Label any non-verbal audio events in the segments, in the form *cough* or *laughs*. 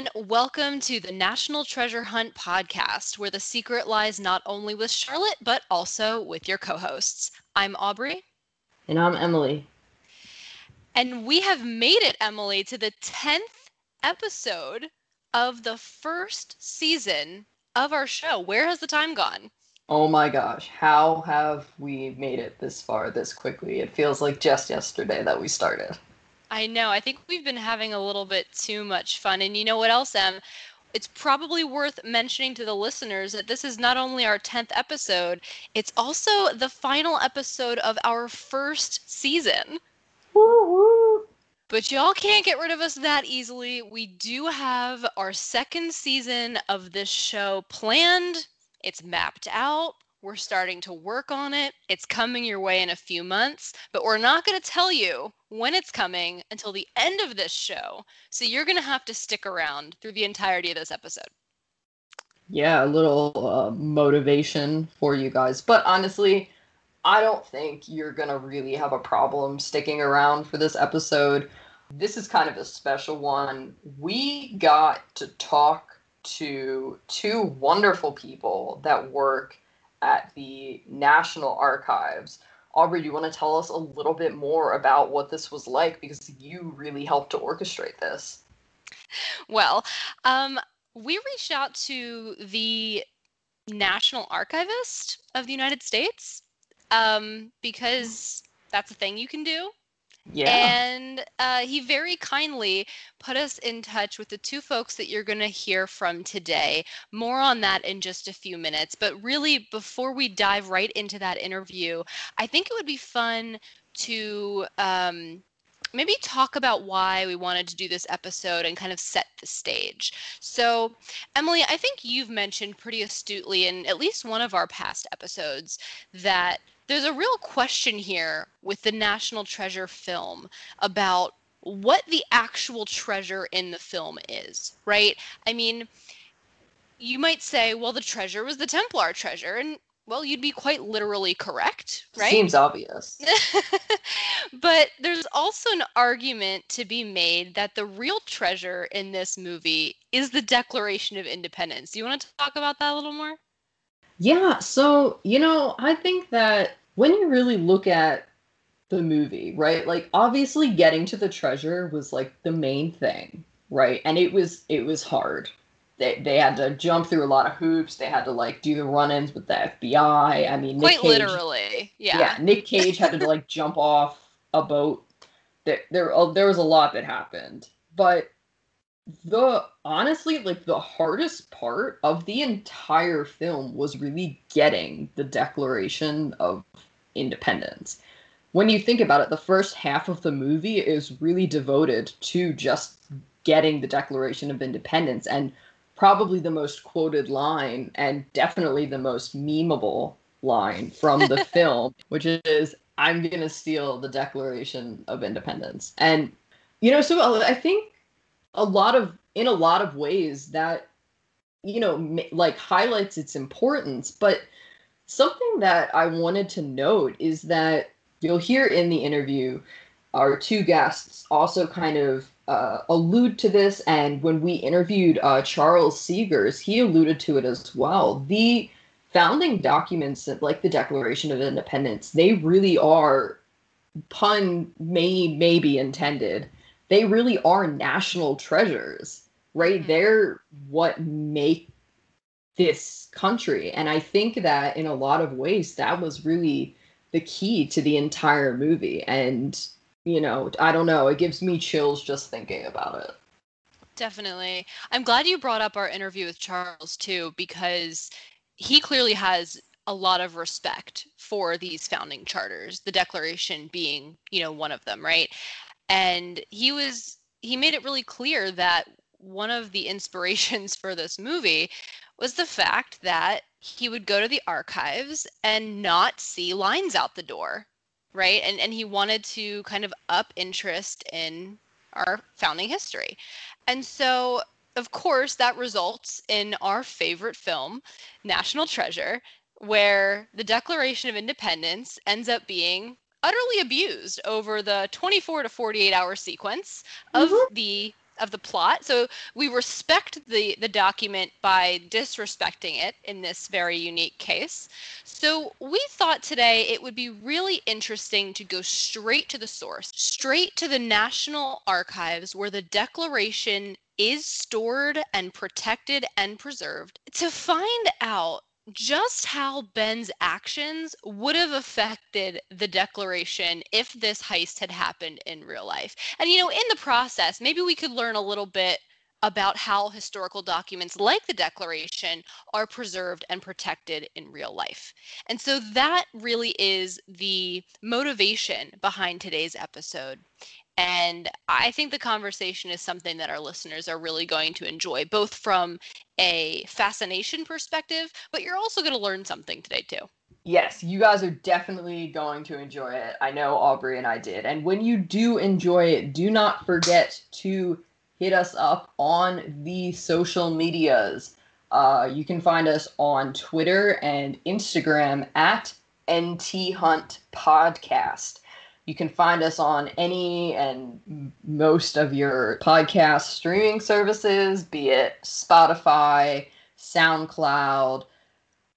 everyone. Welcome to the National Treasure Hunt podcast, where the secret lies not only with Charlotte, but also with your co hosts. I'm Aubrey. And I'm Emily. And we have made it, Emily, to the 10th episode of the first season of our show. Where has the time gone? Oh my gosh, how have we made it this far this quickly? It feels like just yesterday that we started. I know. I think we've been having a little bit too much fun. And you know what else, Em? It's probably worth mentioning to the listeners that this is not only our 10th episode, it's also the final episode of our first season. Woo-woo. But y'all can't get rid of us that easily. We do have our second season of this show planned it's mapped out. We're starting to work on it. It's coming your way in a few months, but we're not going to tell you when it's coming until the end of this show. So you're going to have to stick around through the entirety of this episode. Yeah, a little uh, motivation for you guys. But honestly, I don't think you're going to really have a problem sticking around for this episode. This is kind of a special one. We got to talk to two wonderful people that work at the National Archives. Aubrey, do you want to tell us a little bit more about what this was like? Because you really helped to orchestrate this. Well, um, we reached out to the National Archivist of the United States um, because that's a thing you can do. Yeah. And uh, he very kindly put us in touch with the two folks that you're going to hear from today. More on that in just a few minutes. But really, before we dive right into that interview, I think it would be fun to um, maybe talk about why we wanted to do this episode and kind of set the stage. So, Emily, I think you've mentioned pretty astutely in at least one of our past episodes that there's a real question here with the National Treasure film about what the actual treasure in the film is, right? I mean, you might say, well, the treasure was the Templar treasure, and well, you'd be quite literally correct, right? Seems obvious. *laughs* but there's also an argument to be made that the real treasure in this movie is the Declaration of Independence. Do you want to talk about that a little more? Yeah, so, you know, I think that when you really look at the movie, right? Like obviously getting to the treasure was like the main thing, right? And it was it was hard. They they had to jump through a lot of hoops. They had to like do the run-ins with the FBI. I mean, Nick quite Cage, literally, yeah. Yeah, Nick Cage had to like jump off a boat. There there uh, there was a lot that happened, but the honestly like the hardest part of the entire film was really getting the declaration of independence. When you think about it, the first half of the movie is really devoted to just getting the Declaration of Independence and probably the most quoted line and definitely the most memeable line from the *laughs* film, which is I'm going to steal the Declaration of Independence. And you know, so uh, I think a lot of in a lot of ways that you know like highlights its importance, but Something that I wanted to note is that you'll hear in the interview our two guests also kind of uh, allude to this, and when we interviewed uh, Charles Segars he alluded to it as well. The founding documents, like the Declaration of Independence, they really are pun may maybe intended. They really are national treasures, right? Mm-hmm. They're what make this country. And I think that in a lot of ways, that was really the key to the entire movie. And, you know, I don't know, it gives me chills just thinking about it. Definitely. I'm glad you brought up our interview with Charles, too, because he clearly has a lot of respect for these founding charters, the Declaration being, you know, one of them, right? And he was, he made it really clear that one of the *laughs* inspirations for this movie was the fact that he would go to the archives and not see lines out the door, right? And and he wanted to kind of up interest in our founding history. And so of course that results in our favorite film, National Treasure, where the Declaration of Independence ends up being utterly abused over the 24 to 48 hour sequence of mm-hmm. the of the plot. So we respect the the document by disrespecting it in this very unique case. So we thought today it would be really interesting to go straight to the source, straight to the National Archives where the Declaration is stored and protected and preserved to find out just how Ben's actions would have affected the declaration if this heist had happened in real life. And, you know, in the process, maybe we could learn a little bit about how historical documents like the Declaration are preserved and protected in real life. And so that really is the motivation behind today's episode. And I think the conversation is something that our listeners are really going to enjoy, both from a fascination perspective, but you're also going to learn something today, too. Yes, you guys are definitely going to enjoy it. I know Aubrey and I did. And when you do enjoy it, do not forget to hit us up on the social medias. Uh, you can find us on Twitter and Instagram at NT Hunt Podcast. You can find us on any and most of your podcast streaming services, be it Spotify, SoundCloud,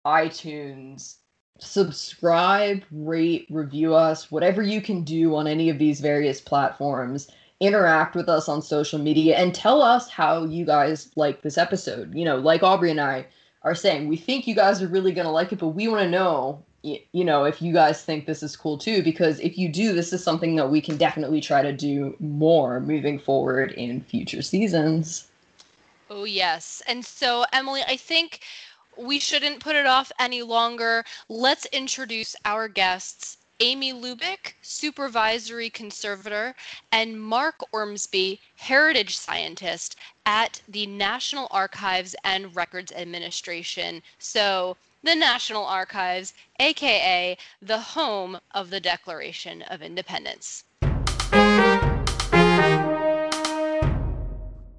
iTunes. Subscribe, rate, review us, whatever you can do on any of these various platforms. Interact with us on social media and tell us how you guys like this episode. You know, like Aubrey and I are saying, we think you guys are really going to like it, but we want to know you know if you guys think this is cool too because if you do this is something that we can definitely try to do more moving forward in future seasons. Oh yes. And so emily i think we shouldn't put it off any longer. Let's introduce our guests Amy Lubick, supervisory conservator, and Mark Ormsby, heritage scientist at the National Archives and Records Administration. So, the National Archives, aka the home of the Declaration of Independence.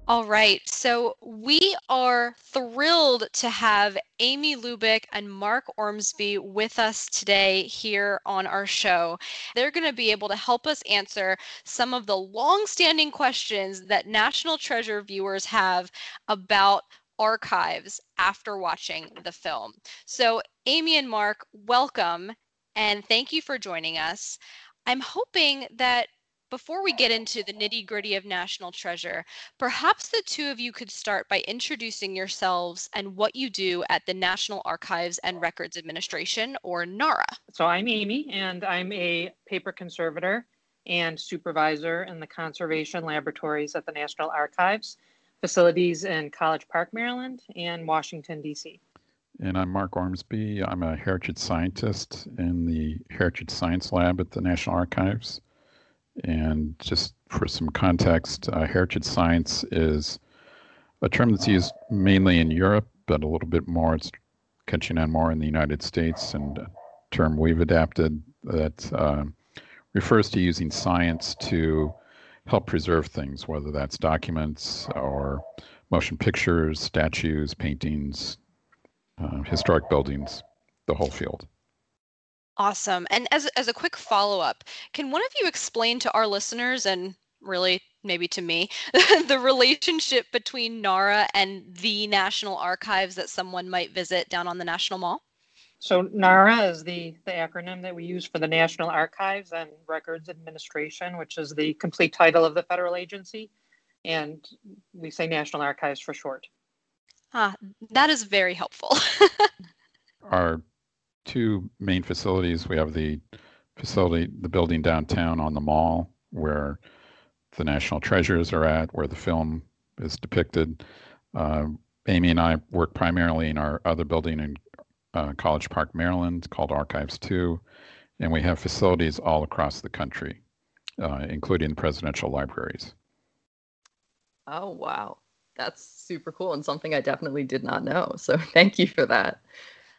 All right, so we are thrilled to have Amy Lubick and Mark Ormsby with us today here on our show. They're going to be able to help us answer some of the long-standing questions that National Treasure viewers have about archives after watching the film. So, Amy and Mark, welcome and thank you for joining us. I'm hoping that before we get into the nitty gritty of National Treasure, perhaps the two of you could start by introducing yourselves and what you do at the National Archives and Records Administration, or NARA. So I'm Amy, and I'm a paper conservator and supervisor in the conservation laboratories at the National Archives facilities in College Park, Maryland, and Washington, D.C. And I'm Mark Ormsby. I'm a heritage scientist in the Heritage Science Lab at the National Archives. And just for some context, uh, heritage science is a term that's used mainly in Europe, but a little bit more, it's catching on more in the United States, and a term we've adapted that uh, refers to using science to help preserve things, whether that's documents or motion pictures, statues, paintings, uh, historic buildings, the whole field. Awesome. And as, as a quick follow up, can one of you explain to our listeners and really maybe to me *laughs* the relationship between NARA and the National Archives that someone might visit down on the National Mall? So NARA is the, the acronym that we use for the National Archives and Records Administration, which is the complete title of the federal agency. And we say National Archives for short. Ah, that is very helpful. *laughs* Our two main facilities, we have the facility, the building downtown on the mall where the national treasures are at, where the film is depicted. Uh, Amy and I work primarily in our other building in uh, College Park, Maryland, called Archives 2. And we have facilities all across the country, uh, including the presidential libraries. Oh, wow. That's super cool and something I definitely did not know. So *laughs* thank you for that.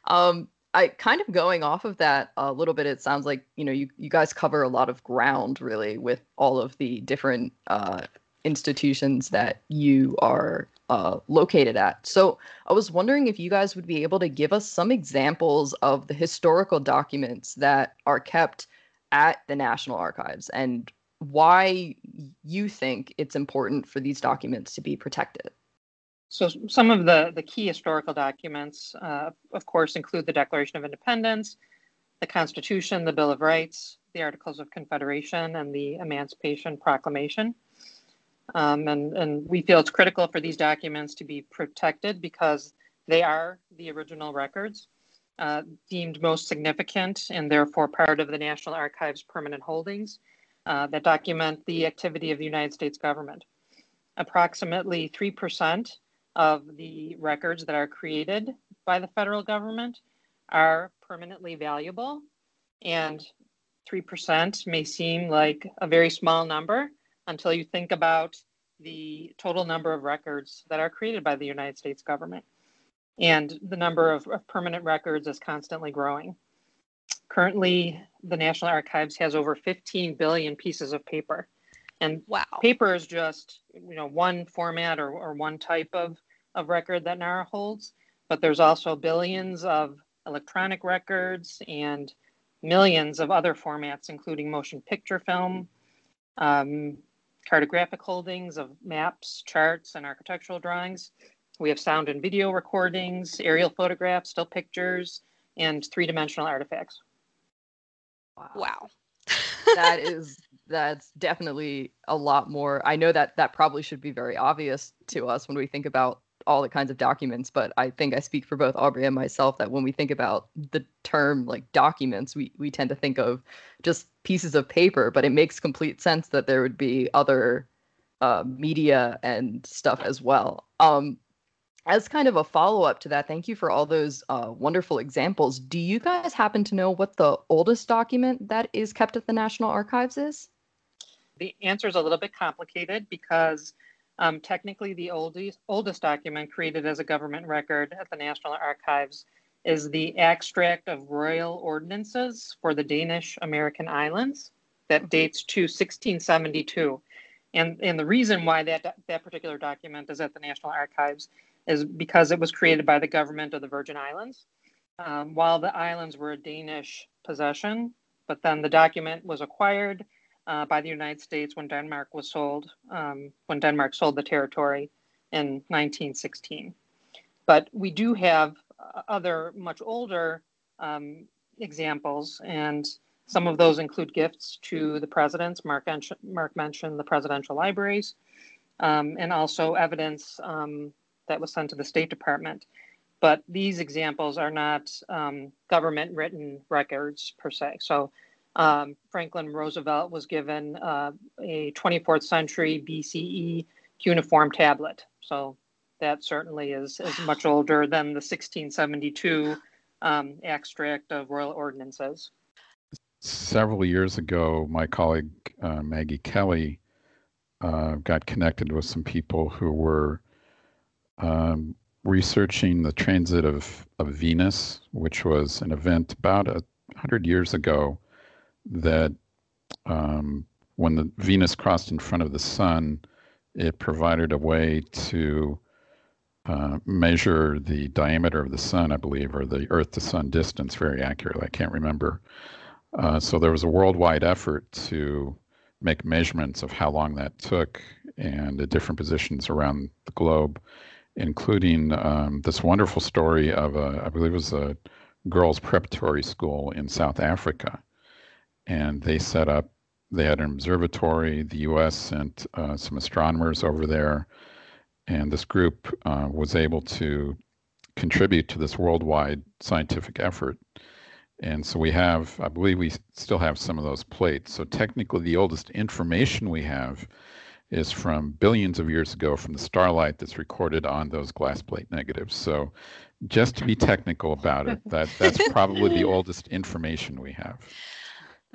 Um, I kind of going off of that a little bit, it sounds like, you know, you, you guys cover a lot of ground really with all of the different uh, institutions that you are uh, located at. So I was wondering if you guys would be able to give us some examples of the historical documents that are kept at the National Archives and why you think it's important for these documents to be protected. So some of the, the key historical documents, uh, of course, include the Declaration of Independence, the Constitution, the Bill of Rights, the Articles of Confederation, and the Emancipation Proclamation. Um, and, and we feel it's critical for these documents to be protected because they are the original records uh, deemed most significant and therefore part of the National Archives permanent holdings uh, that document the activity of the United States government. Approximately 3% of the records that are created by the federal government are permanently valuable, and 3% may seem like a very small number until you think about the total number of records that are created by the United States government. And the number of, of permanent records is constantly growing. Currently, the National Archives has over 15 billion pieces of paper. And wow. paper is just you know one format or, or one type of, of record that NARA holds, but there's also billions of electronic records and millions of other formats, including motion picture film, um, cartographic holdings of maps, charts, and architectural drawings. We have sound and video recordings, aerial photographs, still pictures, and three dimensional artifacts. Wow. wow. *laughs* that is that's definitely a lot more. I know that that probably should be very obvious to us when we think about all the kinds of documents, but I think I speak for both Aubrey and myself that when we think about the term like documents, we we tend to think of just pieces of paper, but it makes complete sense that there would be other uh, media and stuff as well. Um, as kind of a follow up to that, thank you for all those uh, wonderful examples. Do you guys happen to know what the oldest document that is kept at the National Archives is? The answer is a little bit complicated because um, technically, the oldest, oldest document created as a government record at the National Archives is the extract of royal ordinances for the Danish American Islands that dates to 1672. And, and the reason why that, that particular document is at the National Archives is because it was created by the government of the Virgin Islands. Um, while the islands were a Danish possession, but then the document was acquired uh, by the United States when Denmark was sold, um, when Denmark sold the territory in 1916. But we do have uh, other much older um, examples, and some of those include gifts to the presidents. Mark, Mark mentioned the presidential libraries, um, and also evidence um, that was sent to the State Department. But these examples are not um, government written records per se. So um, Franklin Roosevelt was given uh, a 24th century BCE cuneiform tablet. So that certainly is, is much older than the 1672 um, extract of royal ordinances. Several years ago, my colleague uh, Maggie Kelly uh, got connected with some people who were um, researching the transit of, of Venus, which was an event about a hundred years ago that um, when the Venus crossed in front of the sun, it provided a way to uh, measure the diameter of the sun, I believe, or the Earth to sun distance very accurately. I can't remember. Uh, so there was a worldwide effort to make measurements of how long that took and at different positions around the globe, including um, this wonderful story of a, I believe it was a girls' preparatory school in South Africa and they set up. They had an observatory. The U.S. sent uh, some astronomers over there, and this group uh, was able to contribute to this worldwide scientific effort. And so we have, I believe, we still have some of those plates. So technically, the oldest information we have is from billions of years ago from the starlight that's recorded on those glass plate negatives. So just to be technical about it, that that's probably the *laughs* oldest information we have.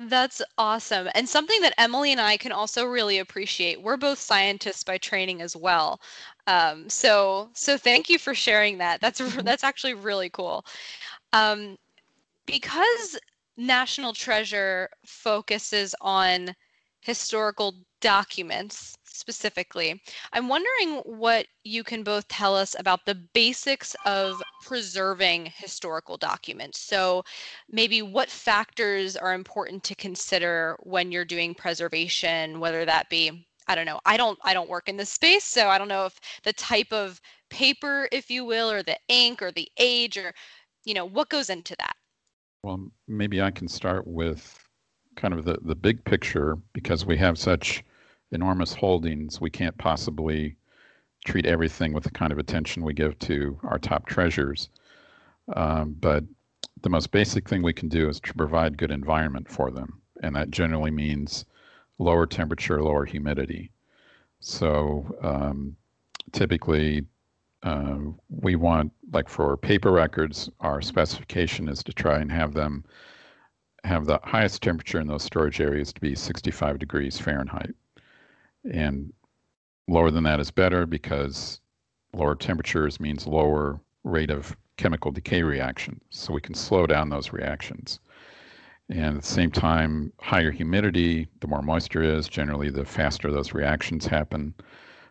That's awesome. And something that Emily and I can also really appreciate. We're both scientists by training as well. Um, so so thank you for sharing that. That's mm-hmm. that's actually really cool. Um, because National Treasure focuses on historical documents specifically. I'm wondering what you can both tell us about the basics of preserving historical documents. So, maybe what factors are important to consider when you're doing preservation, whether that be I don't know. I don't I don't work in this space, so I don't know if the type of paper if you will or the ink or the age or you know, what goes into that? Well, maybe I can start with kind of the, the big picture because we have such enormous holdings, we can't possibly treat everything with the kind of attention we give to our top treasures. Um, but the most basic thing we can do is to provide good environment for them. And that generally means lower temperature, lower humidity. So um, typically, uh, we want, like for paper records, our specification is to try and have them have the highest temperature in those storage areas to be 65 degrees Fahrenheit. And lower than that is better because lower temperatures means lower rate of chemical decay reaction. So we can slow down those reactions. And at the same time, higher humidity, the more moisture is, generally the faster those reactions happen.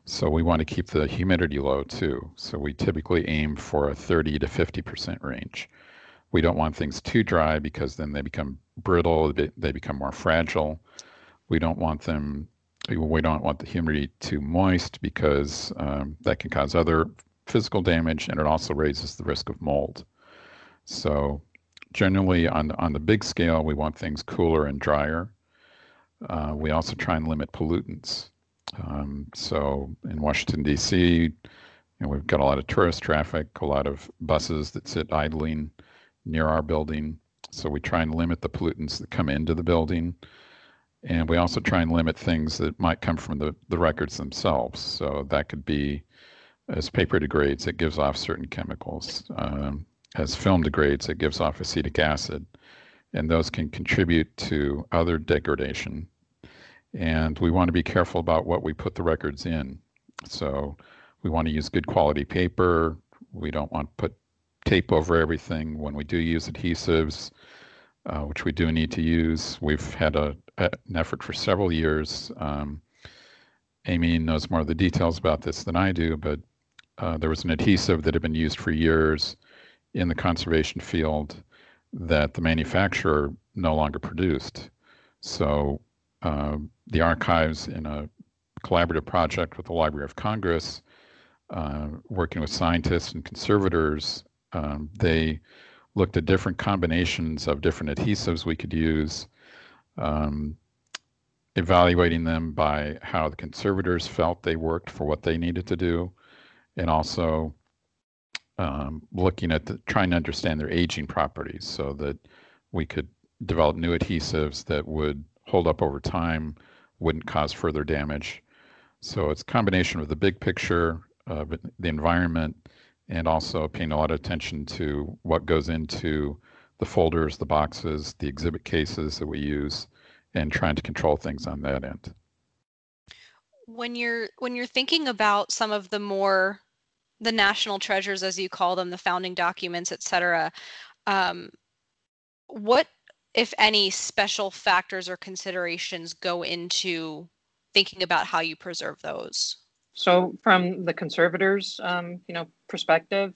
So we want to keep the humidity low too. So we typically aim for a 30 to 50% range. We don't want things too dry because then they become brittle, they become more fragile. We don't want them we don't want the humidity too moist because um, that can cause other physical damage and it also raises the risk of mold. So generally on, on the big scale, we want things cooler and drier. Uh, we also try and limit pollutants. Um, so in Washington, D.C., you know, we've got a lot of tourist traffic, a lot of buses that sit idling near our building. So we try and limit the pollutants that come into the building. And we also try and limit things that might come from the, the records themselves. So that could be as paper degrades, it gives off certain chemicals. Um, as film degrades, it gives off acetic acid. And those can contribute to other degradation. And we want to be careful about what we put the records in. So we want to use good quality paper. We don't want to put tape over everything. When we do use adhesives, uh, which we do need to use. We've had a, an effort for several years. Um, Amy knows more of the details about this than I do, but uh, there was an adhesive that had been used for years in the conservation field that the manufacturer no longer produced. So uh, the archives, in a collaborative project with the Library of Congress, uh, working with scientists and conservators, um, they looked at different combinations of different adhesives we could use, um, evaluating them by how the conservators felt they worked for what they needed to do, and also um, looking at the, trying to understand their aging properties so that we could develop new adhesives that would hold up over time, wouldn't cause further damage. So it's a combination of the big picture, of the environment, and also paying a lot of attention to what goes into the folders, the boxes, the exhibit cases that we use, and trying to control things on that end. When you're when you're thinking about some of the more the national treasures, as you call them, the founding documents, et cetera, um, what, if any, special factors or considerations go into thinking about how you preserve those? So, from the conservators, um, you know, perspective,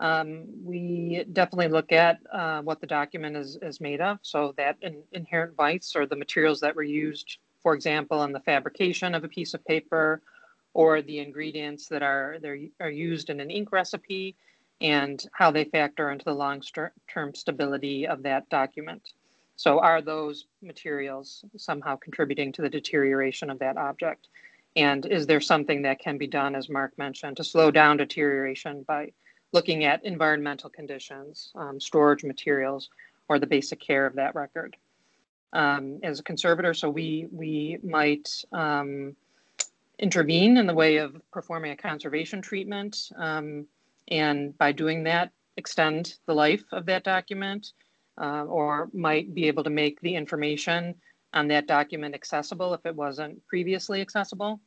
um, we definitely look at uh, what the document is, is made of. So that in, inherent vice or the materials that were used, for example, in the fabrication of a piece of paper, or the ingredients that are are used in an ink recipe, and how they factor into the long-term stability of that document. So, are those materials somehow contributing to the deterioration of that object? And is there something that can be done, as Mark mentioned, to slow down deterioration by looking at environmental conditions, um, storage materials, or the basic care of that record? Um, as a conservator, so we we might um, intervene in the way of performing a conservation treatment, um, and by doing that, extend the life of that document, uh, or might be able to make the information on that document accessible if it wasn't previously accessible.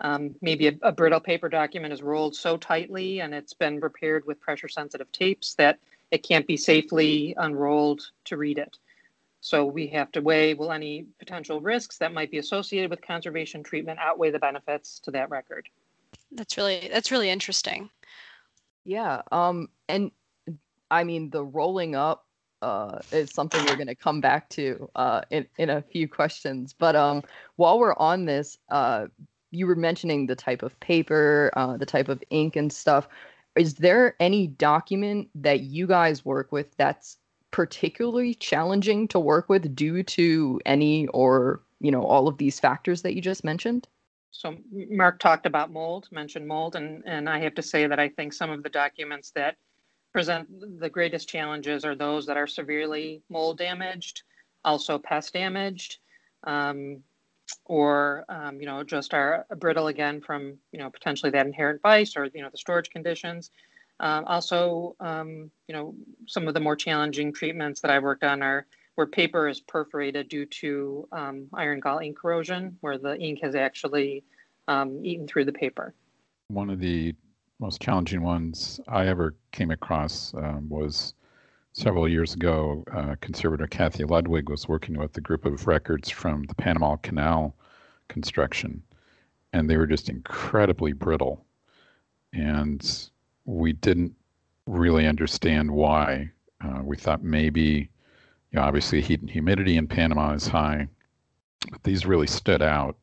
Um, maybe a, a, brittle paper document is rolled so tightly and it's been repaired with pressure sensitive tapes that it can't be safely unrolled to read it. So we have to weigh will any potential risks that might be associated with conservation treatment outweigh the benefits to that record. That's really that's really interesting. Yeah. Um. And I mean, the rolling up uh, is something we're going to come back to uh, in in a few questions. But um, while we're on this, uh, you were mentioning the type of paper, uh, the type of ink and stuff. Is there any document that you guys work with that's particularly challenging to work with due to any or you know all of these factors that you just mentioned? So Mark talked about mold, mentioned mold, and and I have to say that I think some of the documents that present the greatest challenges are those that are severely mold damaged, also pest damaged, um, or um, you know just are brittle again from you know potentially that inherent vice or you know the storage conditions. Um, also, um, you know, some of the more challenging treatments that I worked on are where paper is perforated due to um, iron gall ink corrosion, where the ink has actually um, eaten through the paper. One of the most challenging ones I ever came across was several years ago. Uh, conservator Kathy Ludwig was working with a group of records from the Panama Canal construction, and they were just incredibly brittle. And we didn't really understand why. Uh, we thought maybe, you know, obviously heat and humidity in Panama is high, but these really stood out.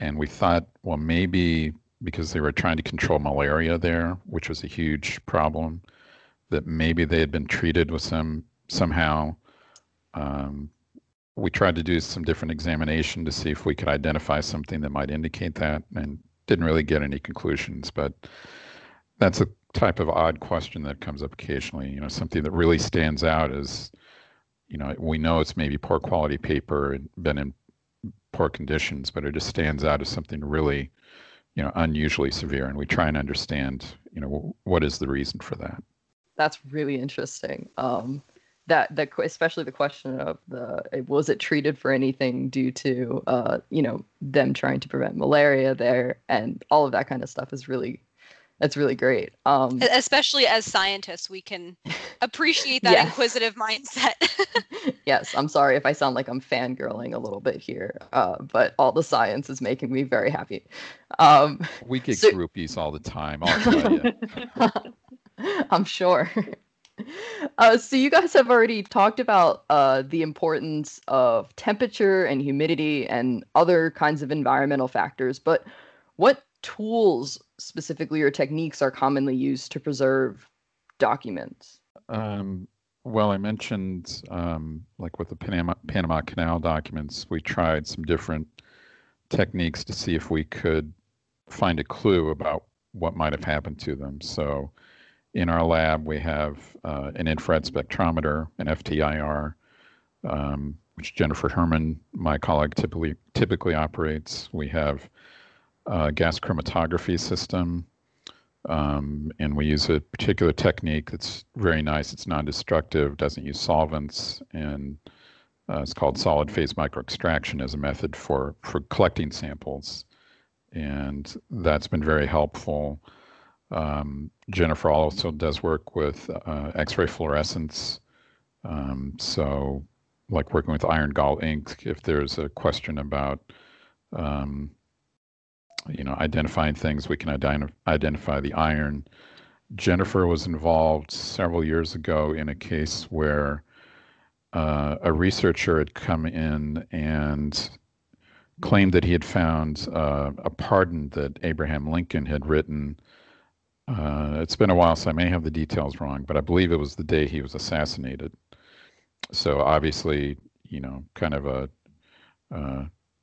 And we thought, well, maybe because they were trying to control malaria there, which was a huge problem, that maybe they had been treated with some somehow. Um, we tried to do some different examination to see if we could identify something that might indicate that, and didn't really get any conclusions. But that's a type of odd question that comes up occasionally. You know, something that really stands out is, you know, we know it's maybe poor quality paper and been in poor conditions, but it just stands out as something really, you know, unusually severe. And we try and understand, you know, what is the reason for that. That's really interesting. Um, that that especially the question of the was it treated for anything due to uh, you know them trying to prevent malaria there and all of that kind of stuff is really that's really great. Um, Especially as scientists, we can *laughs* appreciate that inquisitive mindset. *laughs* yes, I'm sorry if I sound like I'm fangirling a little bit here, uh, but all the science is making me very happy. Um, we get so, groupies all the time. I'll tell you. *laughs* *laughs* I'm sure. Uh, so you guys have already talked about uh, the importance of temperature and humidity and other kinds of environmental factors, but what tools specifically or techniques are commonly used to preserve documents? Um, well, I mentioned um, like with the Panama, Panama Canal documents, we tried some different techniques to see if we could find a clue about what might have happened to them. So in our lab, we have uh, an infrared spectrometer, an FTIR, um, which Jennifer Herman, my colleague, typically typically operates. We have a gas chromatography system. Um, and we use a particular technique that's very nice. It's non-destructive, doesn't use solvents, and uh, it's called solid phase microextraction as a method for, for collecting samples. And that's been very helpful. Um, Jennifer also does work with uh, X-ray fluorescence. Um, so like working with iron gall ink, if there's a question about um, you know, identifying things, we can ident- identify the iron. Jennifer was involved several years ago in a case where uh, a researcher had come in and claimed that he had found uh, a pardon that Abraham Lincoln had written. Uh, it's been a while, so I may have the details wrong, but I believe it was the day he was assassinated. So obviously, you know, kind of a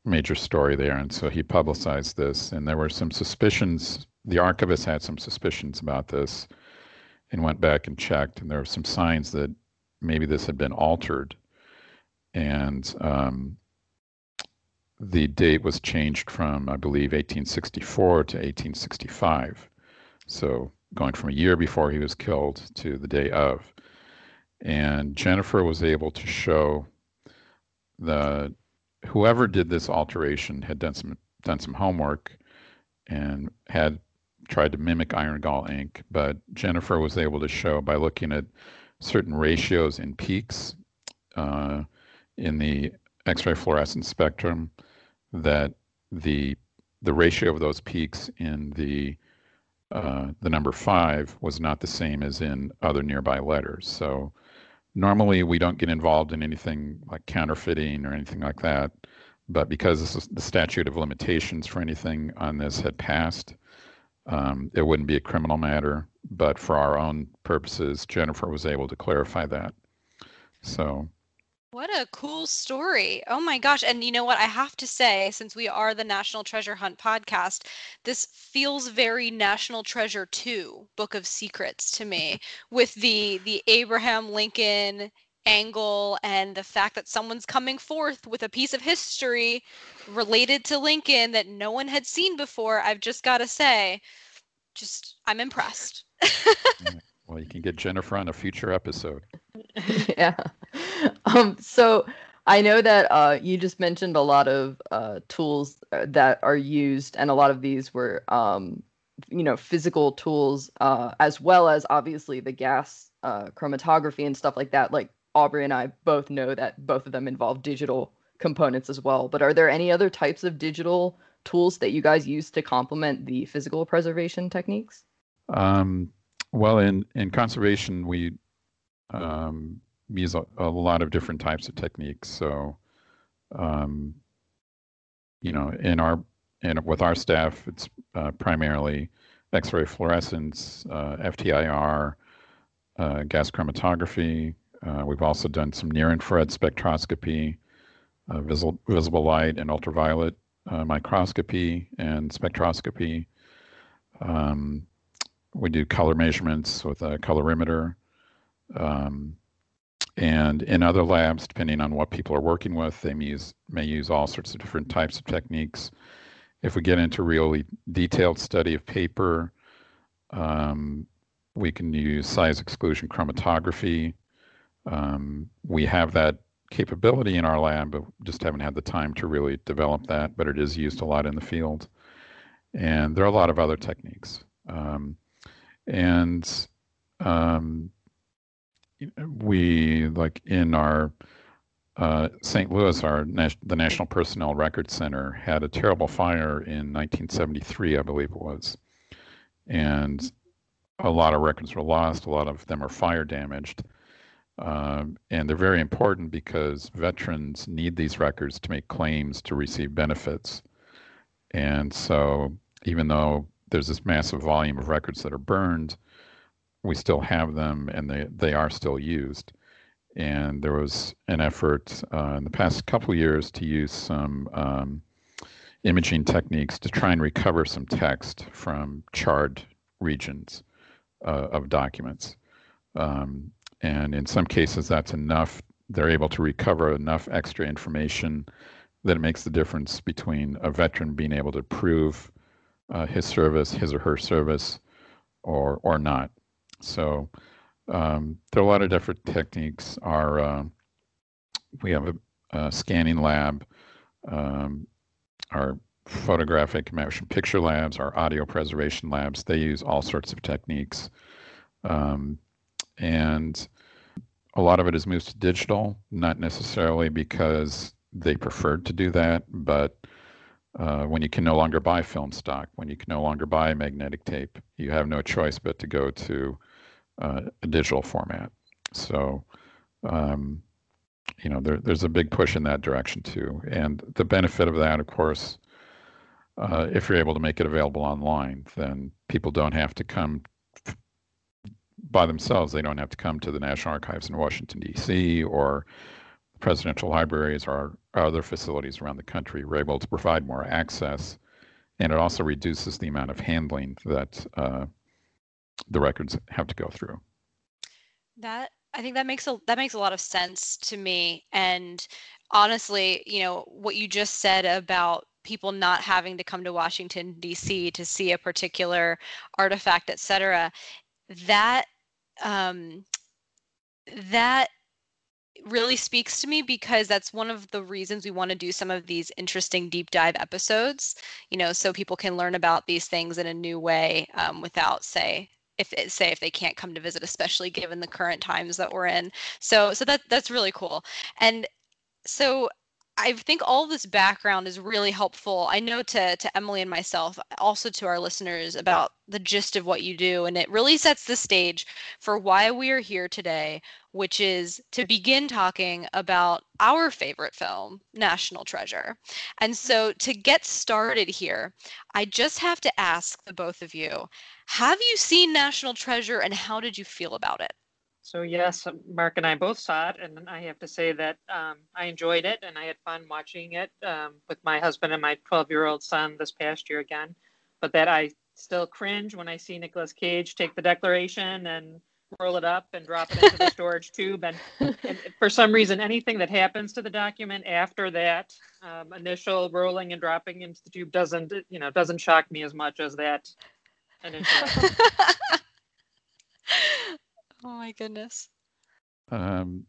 major story there. And so he publicized this, and there were some suspicions. The archivist had some suspicions about this and went back and checked, and there were some signs that maybe this had been altered. And um, the date was changed from, I believe, 1864 to 1865. So going from a year before he was killed to the day of. And Jennifer was able to show the whoever did this alteration had done some done some homework and had tried to mimic iron gall ink, but Jennifer was able to show by looking at certain ratios in peaks uh, in the X-ray fluorescence spectrum that the the ratio of those peaks in the uh, the number five was not the same as in other nearby letters. So normally we don't get involved in anything like counterfeiting or anything like that. But because the statute of limitations for anything on this had passed, um, it wouldn't be a criminal matter. But for our own purposes, Jennifer was able to clarify that. So what a cool story. Oh my gosh. And you know what? I have to say, since we are the National Treasure Hunt podcast, this feels very National Treasure 2 Book of Secrets to me *laughs* with the the Abraham Lincoln angle and the fact that someone's coming forth with a piece of history related to Lincoln that no one had seen before. I've just got to say, just I'm impressed. *laughs* well, you can get Jennifer on a future episode. *laughs* yeah. *laughs* Um, so I know that uh, you just mentioned a lot of uh, tools uh, that are used, and a lot of these were, um, you know, physical tools, uh, as well as obviously the gas uh, chromatography and stuff like that. Like Aubrey and I both know that both of them involve digital components as well. But are there any other types of digital tools that you guys use to complement the physical preservation techniques? Um, well, in in conservation, we um, use a, a, lot of different types of techniques. So, um, you know, in our and with our staff, it's uh, primarily X-ray fluorescence, uh, FTIR, uh, gas chromatography. Uh, we've also done some near-infrared spectroscopy, uh, visible, visible light and ultraviolet uh, microscopy and spectroscopy. Um, we do color measurements with a colorimeter. Um, and in other labs, depending on what people are working with, they may use, may use all sorts of different types of techniques. If we get into really detailed study of paper, um, we can use size exclusion chromatography. Um, we have that capability in our lab, but just haven't had the time to really develop that, but it is used a lot in the field. And there are a lot of other techniques. Um, and um, we like in our uh, St. Louis, our the National Personnel Record Center had a terrible fire in 1973, I believe it was, and a lot of records were lost. A lot of them are fire damaged, um, and they're very important because veterans need these records to make claims to receive benefits. And so, even though there's this massive volume of records that are burned, we still have them and they, they are still used. And there was an effort uh, in the past couple years to use some um, imaging techniques to try and recover some text from charred regions uh, of documents. Um, and in some cases, that's enough. They're able to recover enough extra information that it makes the difference between a veteran being able to prove uh, his service, his or her service, or or not. So um, there are a lot of different techniques. Our uh, we have a, a scanning lab, um, our photographic motion picture labs, our audio preservation labs. They use all sorts of techniques, um, and a lot of it is moved to digital. Not necessarily because they preferred to do that, but uh, when you can no longer buy film stock, when you can no longer buy magnetic tape, you have no choice but to go to uh, a digital format. So, um, you know, there, there's a big push in that direction too. And the benefit of that, of course, uh, if you're able to make it available online, then people don't have to come by themselves. They don't have to come to the National Archives in Washington, D.C. or presidential libraries or other facilities around the country. We're able to provide more access, and it also reduces the amount of handling that uh, the records have to go through. That I think that makes a that makes a lot of sense to me. And honestly, you know, what you just said about people not having to come to Washington D.C. to see a particular artifact, et cetera, that um, that really speaks to me because that's one of the reasons we want to do some of these interesting deep dive episodes you know so people can learn about these things in a new way um, without say if say if they can't come to visit especially given the current times that we're in. So so that that's really cool. And So I think all this background is really helpful. I know to to Emily and myself, also to our listeners about the gist of what you do and it really sets the stage for why we are here today, which is to begin talking about our favorite film, National Treasure. And so to get started here, I just have to ask the both of you, have you seen National Treasure and how did you feel about it? So yes, Mark and I both saw it, and I have to say that um, I enjoyed it, and I had fun watching it um, with my husband and my 12-year-old son this past year again. But that I still cringe when I see Nicolas Cage take the Declaration and roll it up and drop it into the *laughs* storage tube. And, and, for some reason, anything that happens to the document after that um, initial rolling and dropping into the tube doesn't, you know, doesn't shock me as much as that initial. *laughs* Oh my goodness. Um,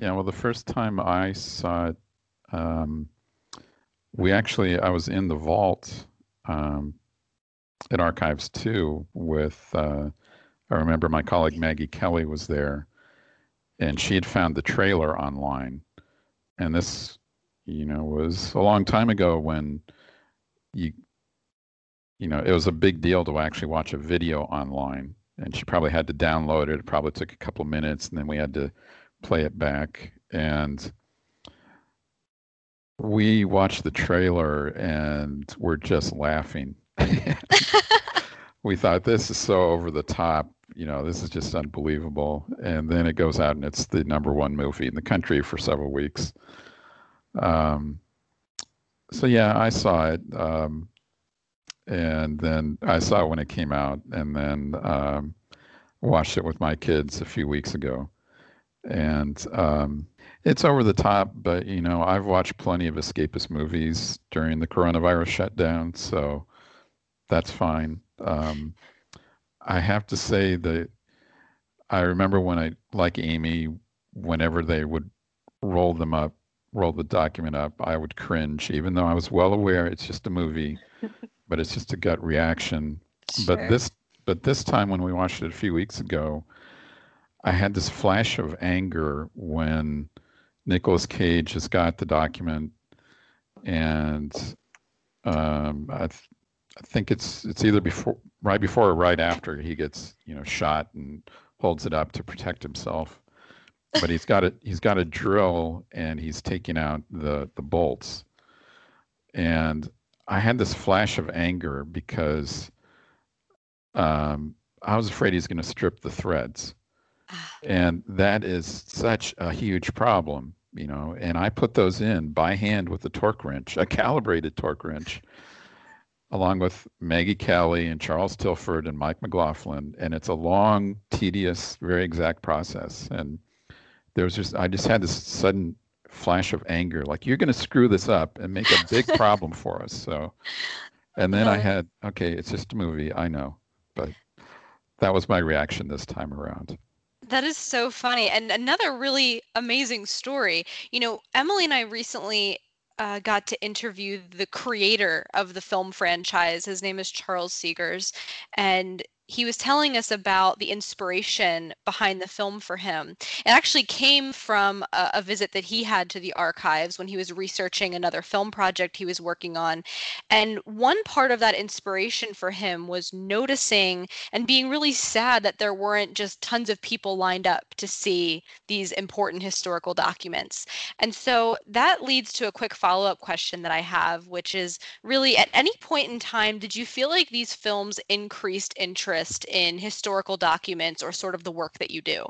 yeah, well, the first time I saw it, um, we actually, I was in the vault um, at Archives 2 with, uh, I remember my colleague Maggie Kelly was there, and she had found the trailer online. And this, you know, was a long time ago when you, you know, it was a big deal to actually watch a video online and she probably had to download it. It probably took a couple of minutes, and then we had to play it back. And we watched the trailer, and we're just laughing. *laughs* we thought this is so over the top. You know, this is just unbelievable. And then it goes out, and it's the number one movie in the country for several weeks. Um, so yeah, I saw it. Um, and then I saw when it came out, and then um, watched it with my kids a few weeks ago, and um, it's over the top. But you know, I've watched plenty of escapist movies during the coronavirus shutdown, so that's fine. Um, I have to say that I remember when I, like Amy, whenever they would roll them up, roll the document up, I would cringe, even though I was well aware it's just a movie. *laughs* but it's just a gut reaction. Sure. But this but this time when we watched it a few weeks ago, I had this flash of anger when Nicolas Cage has got the document, and um, I, th- I think it's it's either before, right before or right after he gets you know shot and holds it up to protect himself. But he's got it. He's got a drill, and he's taking out the the bolts. And I had this flash of anger because um, I was afraid he's going to strip the threads. Ah. And that is such a huge problem, you know. And I put those in by hand with a torque wrench, a calibrated torque wrench, along with Maggie Kelly and Charles Tilford and Mike McLaughlin. And it's a long, tedious, very exact process. And there was just, I just had this sudden flash of anger like you're going to screw this up and make a big problem for us. So and then i had okay it's just a movie i know but that was my reaction this time around. That is so funny and another really amazing story. You know emily and i recently uh, got to interview the creator of the film franchise. His name is Charles Segars, and he was telling us about the inspiration behind the film for him. It actually came from a, a, visit that he had to the archives when he was researching another film project he was working on. And one part of that inspiration for him was noticing and being really sad that there weren't just tons of people lined up to see these important historical documents. And so that leads to a quick follow up question that I have, which is really at any point in time, did you feel like these films increased interest? Interest in historical documents or sort of the work that you do?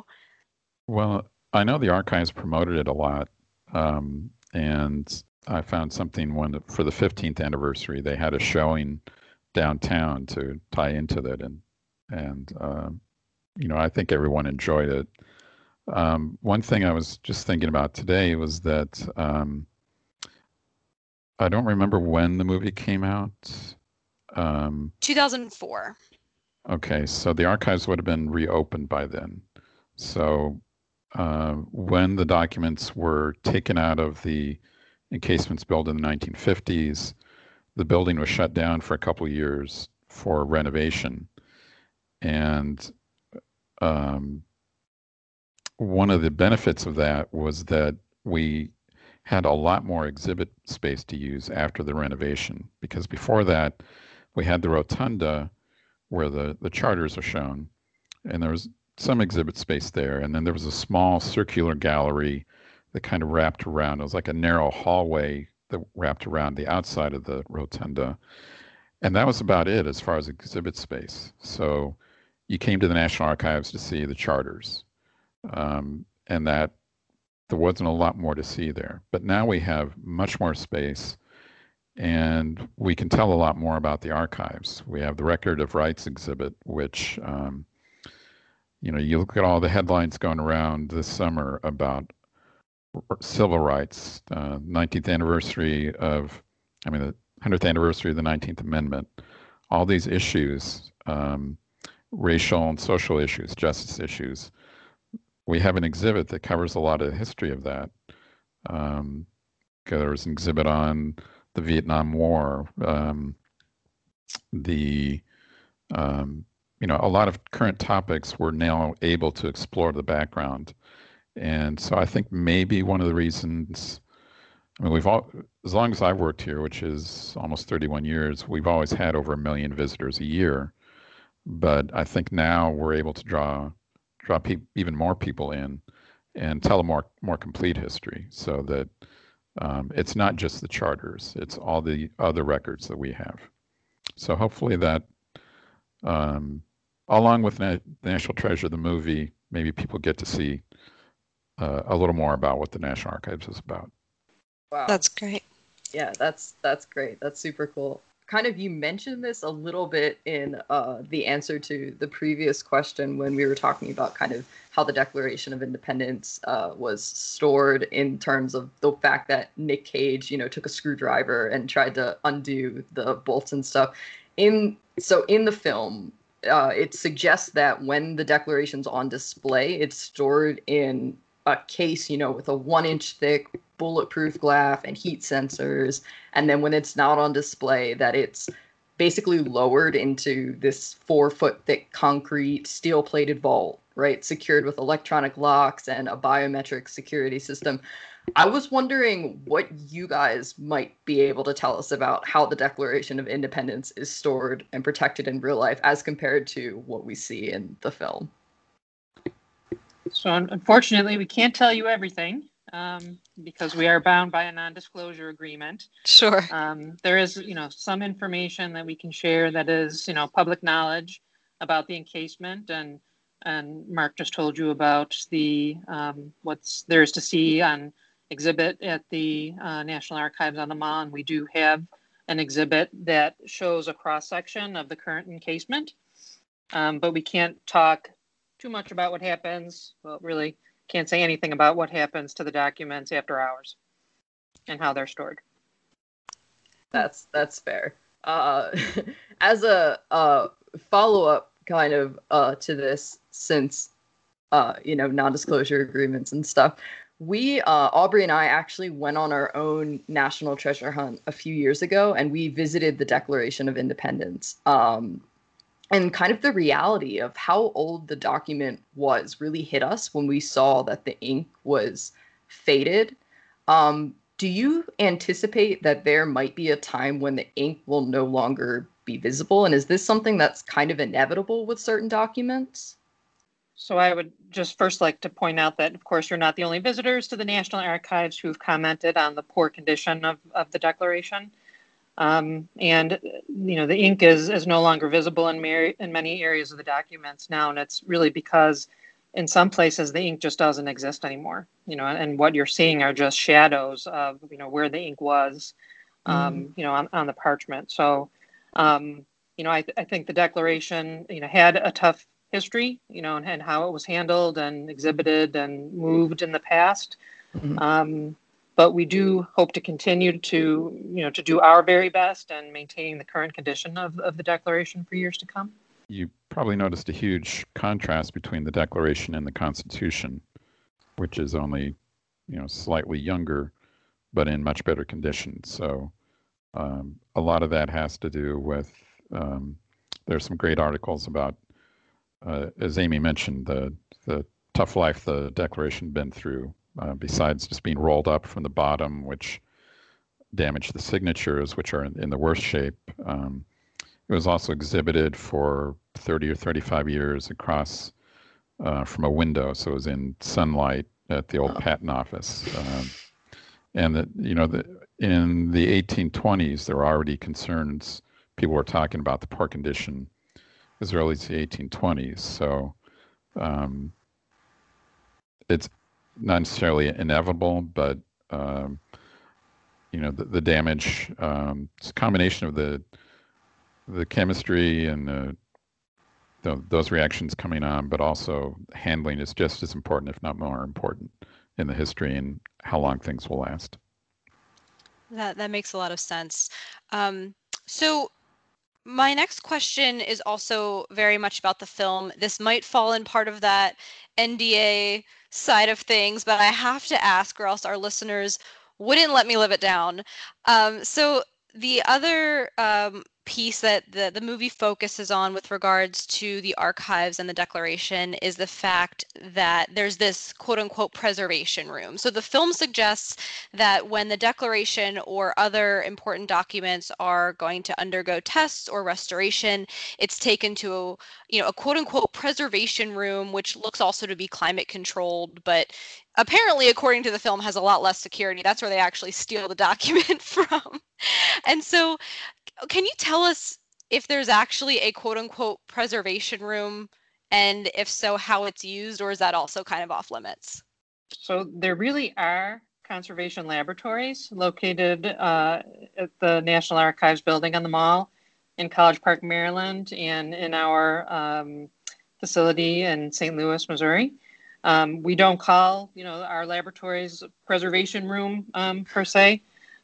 Well, I know the archives promoted it a lot. Um, and I found something when for the 15th anniversary, they had a showing downtown to tie into that. And, and uh, you know, I think everyone enjoyed it. Um, one thing I was just thinking about today was that um, I don't remember when the movie came out. Um, 2004. Okay, so the archives would have been reopened by then. So uh, when the documents were taken out of the encasements built in the 1950s, the building was shut down for a couple years for renovation. And um, one of the benefits of that was that we had a lot more exhibit space to use after the renovation because before that we had the rotunda where the, the charters are shown. And there was some exhibit space there. And then there was a small circular gallery that kind of wrapped around. It was like a narrow hallway that wrapped around the outside of the rotunda. And that was about it as far as exhibit space. So you came to the national archives to see the charters. Um, and that there wasn't a lot more to see there. But now we have much more space and we can tell a lot more about the archives. We have the Record of Rights exhibit, which, um, you know, you look at all the headlines going around this summer about civil rights, uh, 19th anniversary of, I mean, the 100th anniversary of the 19th Amendment, all these issues, um, racial and social issues, justice issues we have an exhibit that covers a lot of the history of that. Um, there was an exhibit on the Vietnam War, um, the um, you know a lot of current topics we're now able to explore the background, and so I think maybe one of the reasons. I mean, we've all, as long as I've worked here, which is almost 31 years, we've always had over a million visitors a year. But I think now we're able to draw draw pe- even more people in and tell a more more complete history so that um, it's not just the charters it's all the other records that we have. So hopefully that um, along with Na- national treasure the movie maybe people get to see uh, a little more about what the national archives is about. Wow. That's great. Yeah that's that's great. That's super cool kind of you mentioned this a little bit in uh, the answer to the previous question when we were talking about kind of how the Declaration of Independence uh, was stored in terms of the fact that Nick Cage, you know, took a screwdriver and tried to undo the bolts and stuff. In so in the film, uh, it suggests that when the Declaration's on display, it's stored in a case, you know, with a one inch thick bulletproof glass and heat sensors. And then when it's not on display, that it's basically lowered into this four foot thick concrete steel plated vault, right? Secured with electronic locks and a biometric security system. I was wondering what you guys might be able to tell us about how the Declaration of Independence is stored and protected in real life as compared to what we see in the film. So unfortunately, we can't tell you everything um, because we are bound by a non-disclosure agreement. Sure. Um, there is, you know, some information that we can share that is, you know, public knowledge about the encasement, and and Mark just told you about the um, what's there is to see on exhibit at the uh, National Archives on the Mall, and we do have an exhibit that shows a cross section of the current encasement, um, but we can't talk too much about what happens. Well, really can't say anything about what happens to the documents after hours and how they're stored. That's that's fair. Uh, *laughs* as a uh, follow up kind of uh, to this, since uh, you know non-disclosure agreements and stuff, we uh, Aubrey and I actually went on our own national treasure hunt a few years ago, and we visited the Declaration of Independence. Um, and kind of the reality of how old the document was really hit us when we saw that the ink was faded. Um, do you anticipate that there might be a time when the ink will no longer be visible? And is this something that's kind of inevitable with certain documents? So I would just first like to point out that, of course, you're not the only visitors to the National Archives who've commented on the poor condition of, of the Declaration. Um, and you know the ink is is no longer visible in, mar- in many areas of the documents now, and it's really because in some places the ink just doesn't exist anymore. You know, and what you're seeing are just shadows of you know where the ink was, um, mm. you know, on, on the parchment. So, um, you know, I, th- I think the Declaration you know had a tough history, you know, and, and how it was handled and exhibited and moved in the past. Mm-hmm. Um, but we do hope to continue to you know to do our very best and maintain the current condition of, of the declaration for years to come. You probably noticed a huge contrast between the declaration and the constitution which is only you know slightly younger but in much better condition. So um, a lot of that has to do with um, there's some great articles about uh, as amy mentioned the the tough life the declaration been through uh, besides just being rolled up from the bottom, which damaged the signatures, which are in, in the worst shape. Um, it was also exhibited for 30 or 35 years across uh, from a window, so it was in sunlight at the old oh. patent office. Um, and that you know, the, in the 1820s, there were already concerns. People were talking about the poor condition as early as the 1820s. So um, it's not necessarily inevitable, but um, you know the, the damage. Um, it's a combination of the the chemistry and the, the, those reactions coming on, but also handling is just as important, if not more important, in the history and how long things will last. That that makes a lot of sense. Um, so my next question is also very much about the film. This might fall in part of that NDA side of things, but I have to ask, or else our listeners wouldn't let me live it down. Um, so the other um, piece that the, the movie focuses on with regards to the archives and the declaration is the fact that there's this quote unquote preservation room. So the film suggests that when the declaration or other important documents are going to undergo tests or restoration, it's taken to a, you know a quote unquote preservation room, which looks also to be climate controlled, but apparently according to the film has a lot less security that's where they actually steal the *laughs* document from and so can you tell us if there's actually a quote unquote preservation room? And if so how it's used or is that also kind of off limits? So there really are conservation laboratories located uh, at the national archives building on the mall in college park maryland and in our um, facility in st louis missouri. Um, we don't call, you know, our laboratories preservation room um, per se,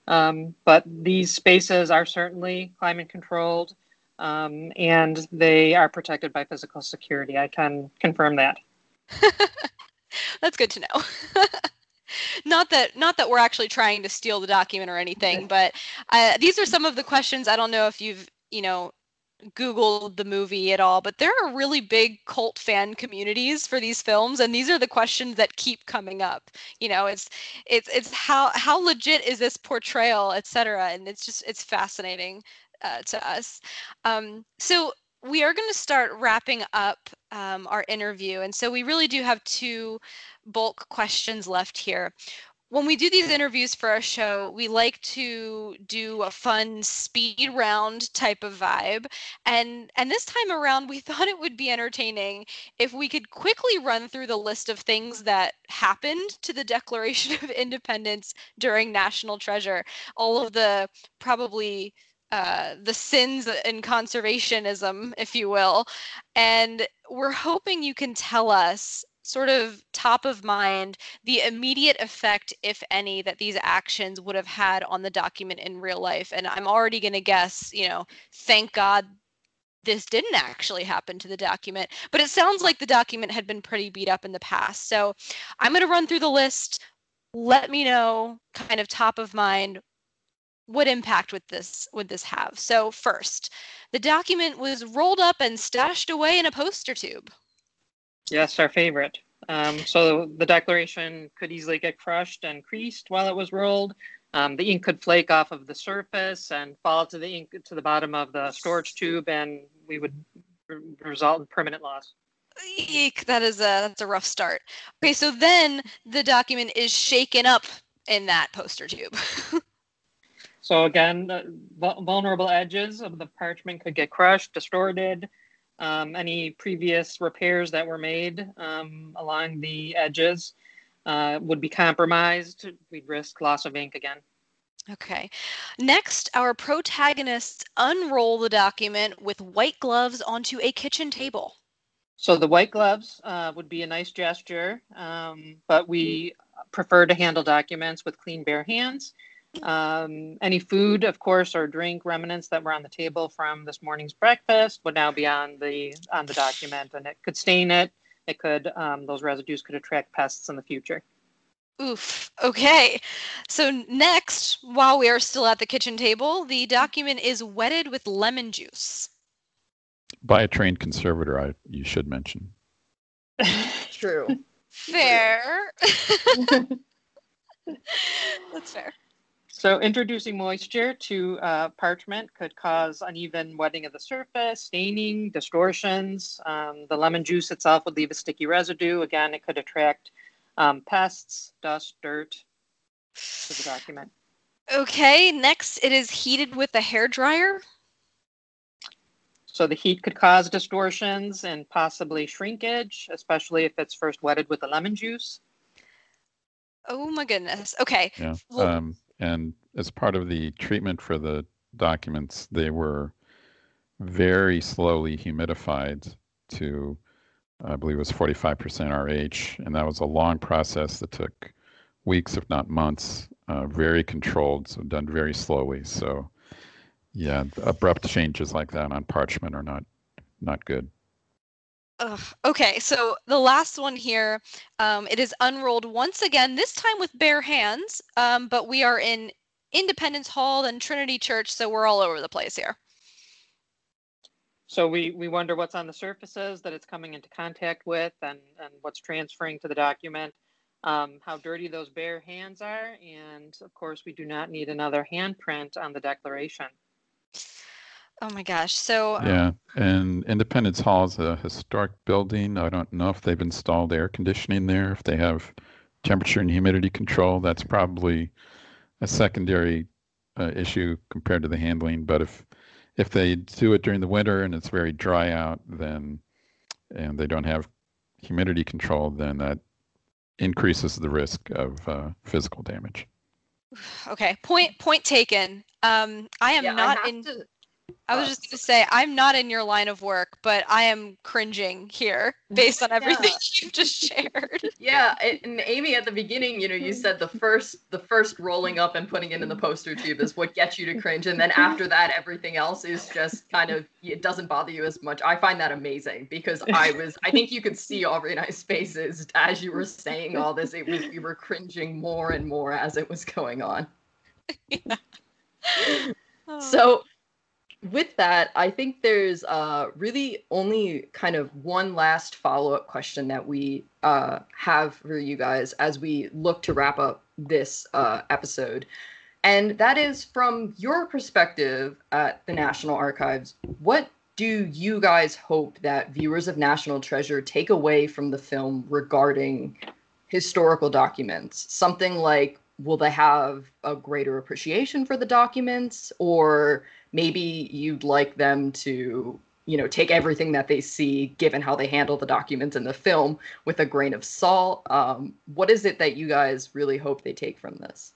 um, but these spaces are certainly climate controlled um, and they are protected by physical security. I can confirm that. *laughs* That's good to know. *laughs* not that not that we're actually trying to steal the document or anything, but uh, these are some of the questions. I don't know if you've you know Googled the movie at all, but there are really big cult fan communities for these films, and these are the questions that keep coming up. You know, it's it's it's how how legit is this portrayal, etc. And it's just it's fascinating uh, to us. Um, so we are going to start wrapping up um, our interview, and so we really do have two bulk questions left here when we do these interviews for our show, we like to do a fun speed round type of vibe. And and this time around we *laughs* thought it would be entertaining if we could quickly run through the list of things that happened to the *laughs* Declaration of Independence during National Treasure. All of the probably uh, the sins in conservationism, if you will. And we're hoping you can tell us sort of top of mind the immediate effect, if any, that these actions would have had on the document in real life. And I'm already going to guess, you know, thank God this didn't actually happen to the document, but it sounds like the document had been pretty beat up in the past. So I'm going to run through the list. Let me know, kind of top of mind, what impact would this would this have? So first, the document was rolled up and stashed away in a poster tube. Yes, our favorite. Um, so the declaration could easily get crushed and creased while it was rolled. Um, the ink could flake off of the surface and fall to the ink to the bottom of the storage tube, and we would r- result in permanent loss. Eek, that is a that's a rough start. Okay, so then the document is shaken up in that poster tube. *laughs* so again, the vulnerable edges of the parchment could get crushed, distorted, um, any previous repairs that were made um, along the edges uh, would be compromised. We'd risk loss of ink again. Okay. Next, our protagonists unroll the document with white gloves onto a kitchen table. So the white gloves uh, would be a nice gesture, um, but we prefer to handle documents with clean bare hands. Um, any food, of course, or drink remnants that were on the table from this morning's breakfast would now be on the on the document, and it could stain it. It could um, those residues could attract pests in the future. Oof. Okay. So next, while we are still at the kitchen table, the document is wetted with lemon juice. By a trained conservator, I you should mention. *laughs* True. Fair. *laughs* That's fair. So introducing moisture to uh, parchment could cause uneven wetting of the surface, staining, distortions. Um, the lemon juice itself would leave a sticky residue. Again, it could attract um, pests, dust, dirt to the document. Okay, next it is heated with a hair dryer. So the heat could cause distortions and possibly shrinkage, especially if it's first wetted with the lemon juice. Oh my goodness. Okay. Yeah. Well- Um, and as part of the treatment for the documents, they were very slowly humidified to, I believe it was 45% RH. And that was a long process that took weeks, if not months, uh, very controlled, so done very slowly. So, yeah, abrupt changes like that on parchment are not not good. Ugh. Okay, so the last one here, um, it is unrolled once again, this time with bare hands, um, but we are in Independence Hall and Trinity Church, so we're all over the place here. So we, we wonder what's on the surfaces that it's coming into contact with and, and what's transferring to the document, um, how dirty those bare hands are, and of course, we do not need another handprint on the declaration. Oh my gosh. So Yeah, and Independence Hall is a historic building. I don't know if they've installed air conditioning there, if they have temperature and humidity control. That's probably a secondary uh, issue compared to the handling. But if if they do it during the winter and it's very dry out, then and they don't have humidity control, then that increases the risk of uh, physical damage. *sighs* okay, point point taken. Um, I am Yeah, I not have in. to- I was just to say I'm not in your line of work, but I am cringing here *laughs* based on everything *laughs* you've just shared. Yeah, and Amy, at the beginning, you know, you mm. said the first, the first rolling up and putting it in the poster tube is what gets you to cringe, and then after *laughs* that, everything else is just kind of it doesn't bother you as much. I find that amazing because I was, I think you could see Aubrey and I's faces as you were saying all this. It was we were cringing more and more as it was going on. Oh. So, with that, I think there's uh, really only kind of one last follow up question that we uh, have for you guys as we look to wrap up this uh, episode. And that is from your perspective at the National Archives, what do you guys hope that viewers of National Treasure take away from the film regarding historical documents? Something like, will they have a greater appreciation for the documents? Or maybe you'd like them to you know take everything that they see given how they handle the documents in the film with a grain of salt. Um, what is it that you guys really hope they take from this?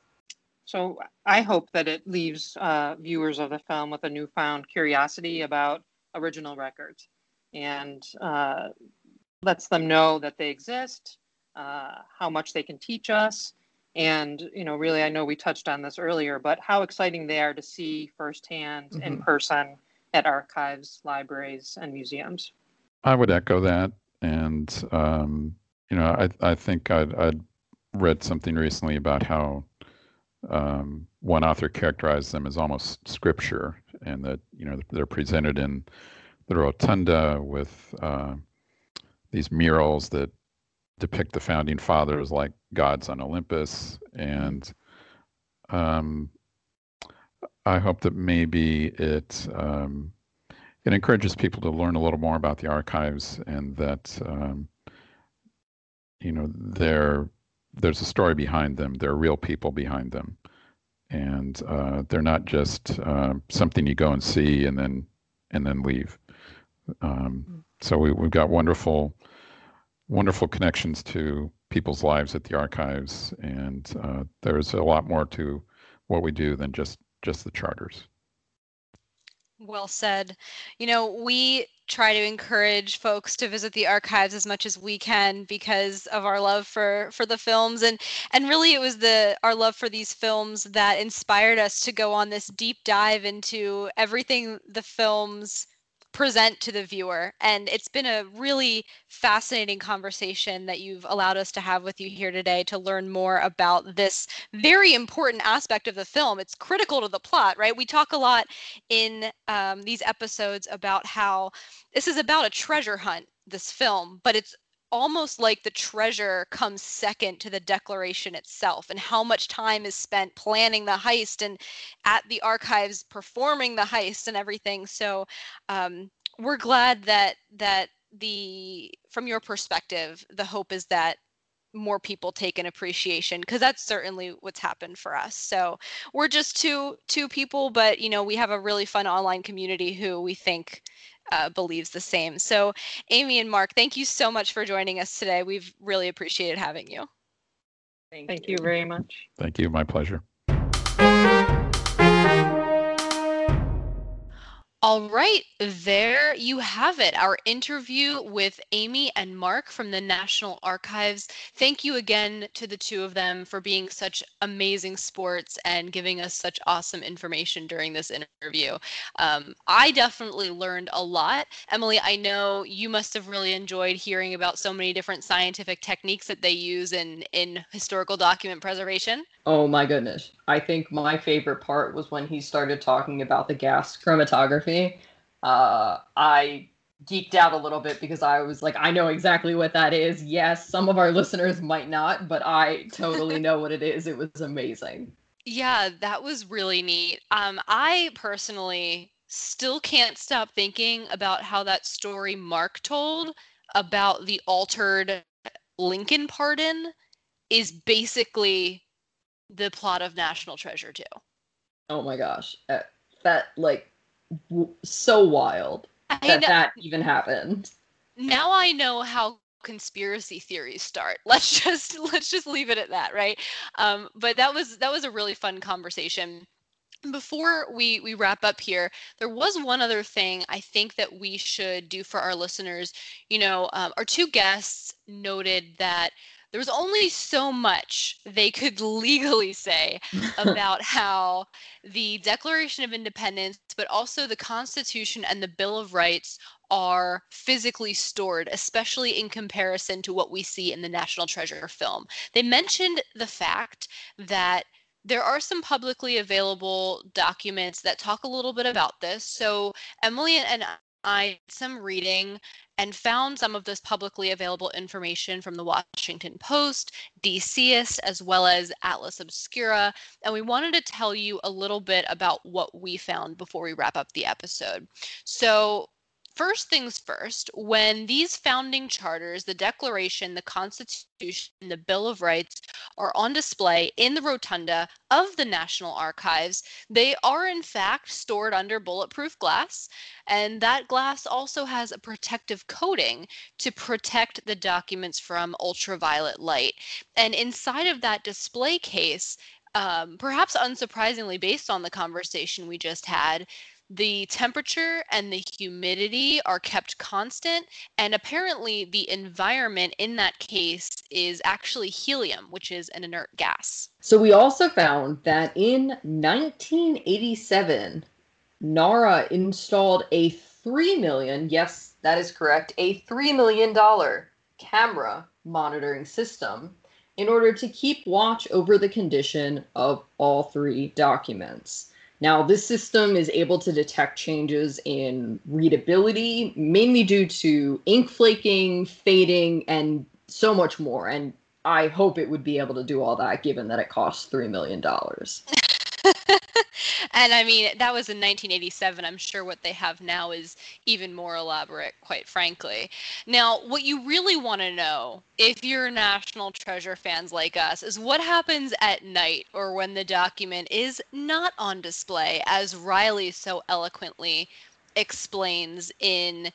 So I hope that it leaves uh, viewers of the film with a newfound curiosity about original records. And uh, lets them know that they exist, uh, how much they can teach us, and you know, really, I know we touched on this earlier, but how exciting they are to see firsthand in Mhm. person at archives, libraries, and museums. I would echo that, and um, you know, I I think I'd I'd read something recently about how um, one author characterized them as almost scripture, and that you know they're presented in the rotunda with uh, these murals that depict the founding fathers like gods on Olympus, and um, I hope that maybe it um, it encourages people to learn a little more about the archives and that um, you know there there's a story behind them. There are real people behind them. And uh, they're not just uh, something you go and see and then and then leave. Um, so we, we've got wonderful wonderful connections to people's lives at the archives and uh, there's a lot more to what we do than just just the charters Well said. You know, we try to encourage folks to visit the archives as much as we can because of our love for for the films and and really it was the our love for these films that inspired us to go on this deep dive into everything the films present to the viewer. And it's been a really fascinating conversation that you've allowed us to have with you here today to learn more about this very important aspect of the film. It's critical to the plot right? We talk a lot in um, these episodes about how this is about a treasure hunt this film but it's almost like the treasure comes second to the declaration itself and how much time is spent planning the heist and at the archives performing the heist and everything. So um, we're glad that that the from your perspective the hope is that more people take an appreciation because that's certainly what's happened for us. So we're just two two people but you know we have a really fun online community who we think uh, believes the same. So amy and mark thank you so much for joining us today. We've really appreciated having you. Thank, thank you. you very much. Thank you. My pleasure All right, there you have it. Our interview with Amy and Mark from the National Archives. Thank you again to the two of them for being such amazing sports and giving us such awesome information during this interview. Um, I definitely learned a lot. Emily, I know you must have really enjoyed hearing about so many different scientific techniques that they use in, in historical document preservation. Oh my goodness. I think my favorite part was when he started talking about the gas chromatography. Uh, I geeked out a little bit because I was like, I know exactly what that is. Yes, some of our listeners might not, but I totally know what it is. It was amazing. Yeah, that was really neat. Um, I personally still can't stop thinking about how that story Mark told about the altered Lincoln pardon is basically the plot of National Treasure too. Oh my gosh, uh, that like w- so wild I that know. that even happened. Now I know how conspiracy theories start. *laughs* Let's just let's just leave it at that, right? Um, but that was that was a really fun conversation. Before we we wrap up here, there was one other thing I think that we should do for our listeners. You know, um, our two guests noted that there was only so much they could legally say *laughs* about how the Declaration of Independence, but also the Constitution and the Bill of Rights are physically stored, especially in comparison to what we see in the National Treasure film. They mentioned the fact that there are some publicly available documents that talk a little bit about this. So Emily and I did some reading and found some of this publicly available information from the Washington Post, DCist, as well as Atlas Obscura. And we wanted to tell you a little bit about what we found before we wrap up the episode. So, First things first, when these founding charters, the Declaration, the Constitution, the Bill of Rights, are on display in the rotunda of the National Archives, they are in fact stored under bulletproof glass. And that glass also has a protective coating to protect the documents from ultraviolet light. And inside of that display case, um, perhaps unsurprisingly, based on the conversation we just had, the temperature and the humidity are kept constant and apparently the environment in that case is actually helium which is an inert gas. So we also found that in 1987 nara installed a 3 million yes that is correct a 3 million dollar camera monitoring system in order to keep watch over the condition of all three documents now, this system is able to detect changes in readability, mainly due to ink flaking, fading, and so much more. And I hope it would be able to do all that given that it costs $3 million. *laughs* and I mean, that was in 1987. I'm sure what they have now is even more elaborate, quite frankly. Now, what you really want to know, if you're National Treasure fans like us, is what happens at night or when the document is not on display, as Riley so eloquently explains in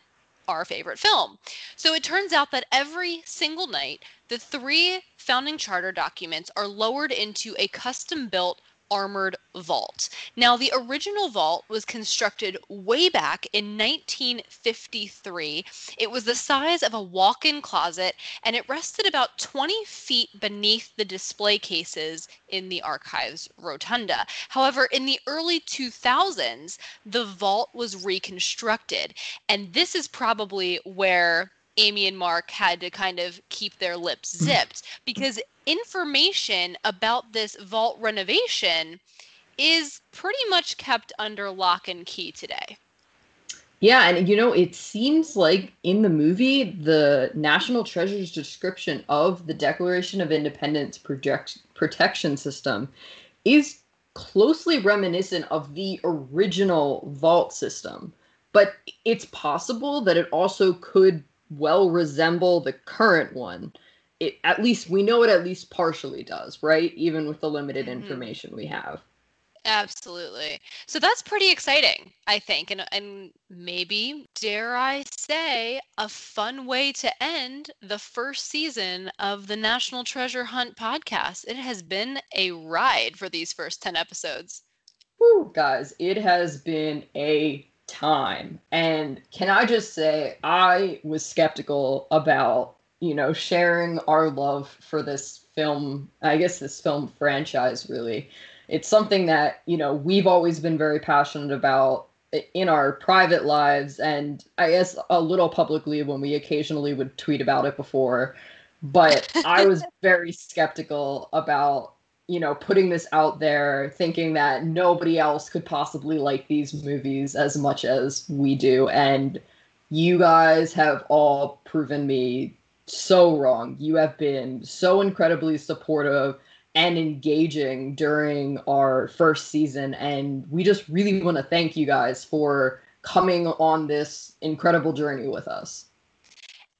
our favorite film. So it turns out that every single night, the three founding charter documents are lowered into a custom built armored vault. Now, the original vault was constructed way back in 1953. It was the size of a walk in closet and it rested about 20 feet beneath the display cases in the archives rotunda. However, in the early 2000s, the vault was reconstructed, and this is probably where Amy and Mark had to kind of keep their lips mm. zipped because information about this vault renovation is pretty much kept under lock and key today. Yeah, and you know, it seems like in the movie, the National Treasure's description of the Declaration of Independence project- protection system is closely reminiscent of the original vault system. But it's possible that it also could well resemble the current one. It at least we know it at least partially does, right? Even with the limited Mhm. information we have. Absolutely. So that's pretty exciting, I think. And and maybe, dare I say, a fun way to end the first season of the National Treasure Hunt podcast. It has been a ride for these first 10 episodes. Whew, guys, it has been a time. And can I just say, I was skeptical about, you know, sharing our love for this film, I guess this film franchise, really. It's something that, you know, we've always been very passionate about in our private lives and I guess a little publicly when we occasionally would tweet about it before. But I was *laughs* very skeptical about you know, putting this out there, thinking that nobody else could possibly like these movies as much as we do. And you guys have all proven me so wrong. You have been so incredibly supportive and engaging during our first season. And we just really want to thank you guys for coming on this incredible journey with us.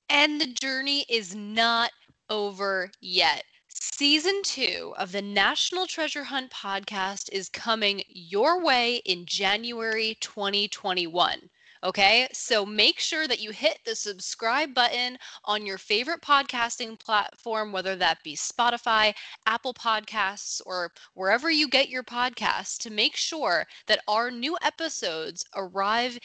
And the journey is not over yet. Season two of the National Treasure Hunt podcast is coming your way in January 2021. Okay, so make sure that you hit the subscribe button on your favorite podcasting platform, whether that be Spotify, Apple Podcasts, or wherever you get your podcasts, to make sure that our new episodes arrive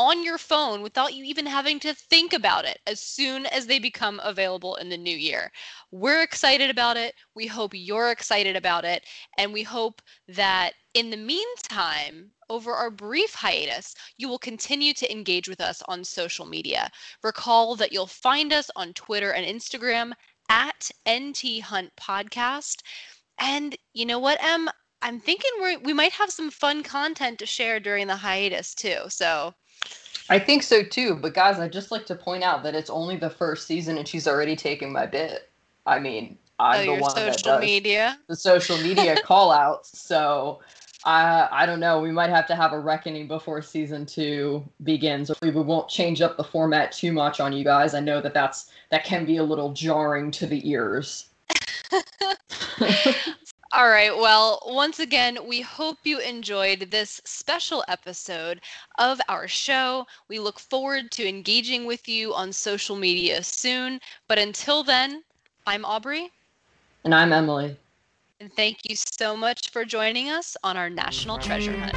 on your phone without you even having to think about it as soon as they become available in the new year. We're excited about it. We hope you're excited about it. And we hope that in the meantime, over our brief hiatus, you will continue to engage with us on social media. Recall that you'll find us on Twitter and Instagram at NT Hunt Podcast. And you know what, Em? I'm thinking we we might have some fun content to share during the hiatus too. So I think so too. But guys, I'd just like to point out that it's only the first season and she's already taking my bit. I mean, I'm oh, the one that social does media. the social media *laughs* call outs. So I I don't know. We might have to have a reckoning before season two begins. We won't change up the format too much on you guys. I know that that's that can be a little jarring to the ears. *laughs* *laughs* All right. Well, once again, we hope you enjoyed this special episode of our show. We look forward to engaging with you on social media soon. But until then, I'm Aubrey. and I'm Emily. And thank you so much for joining us on our National Treasure Hunt.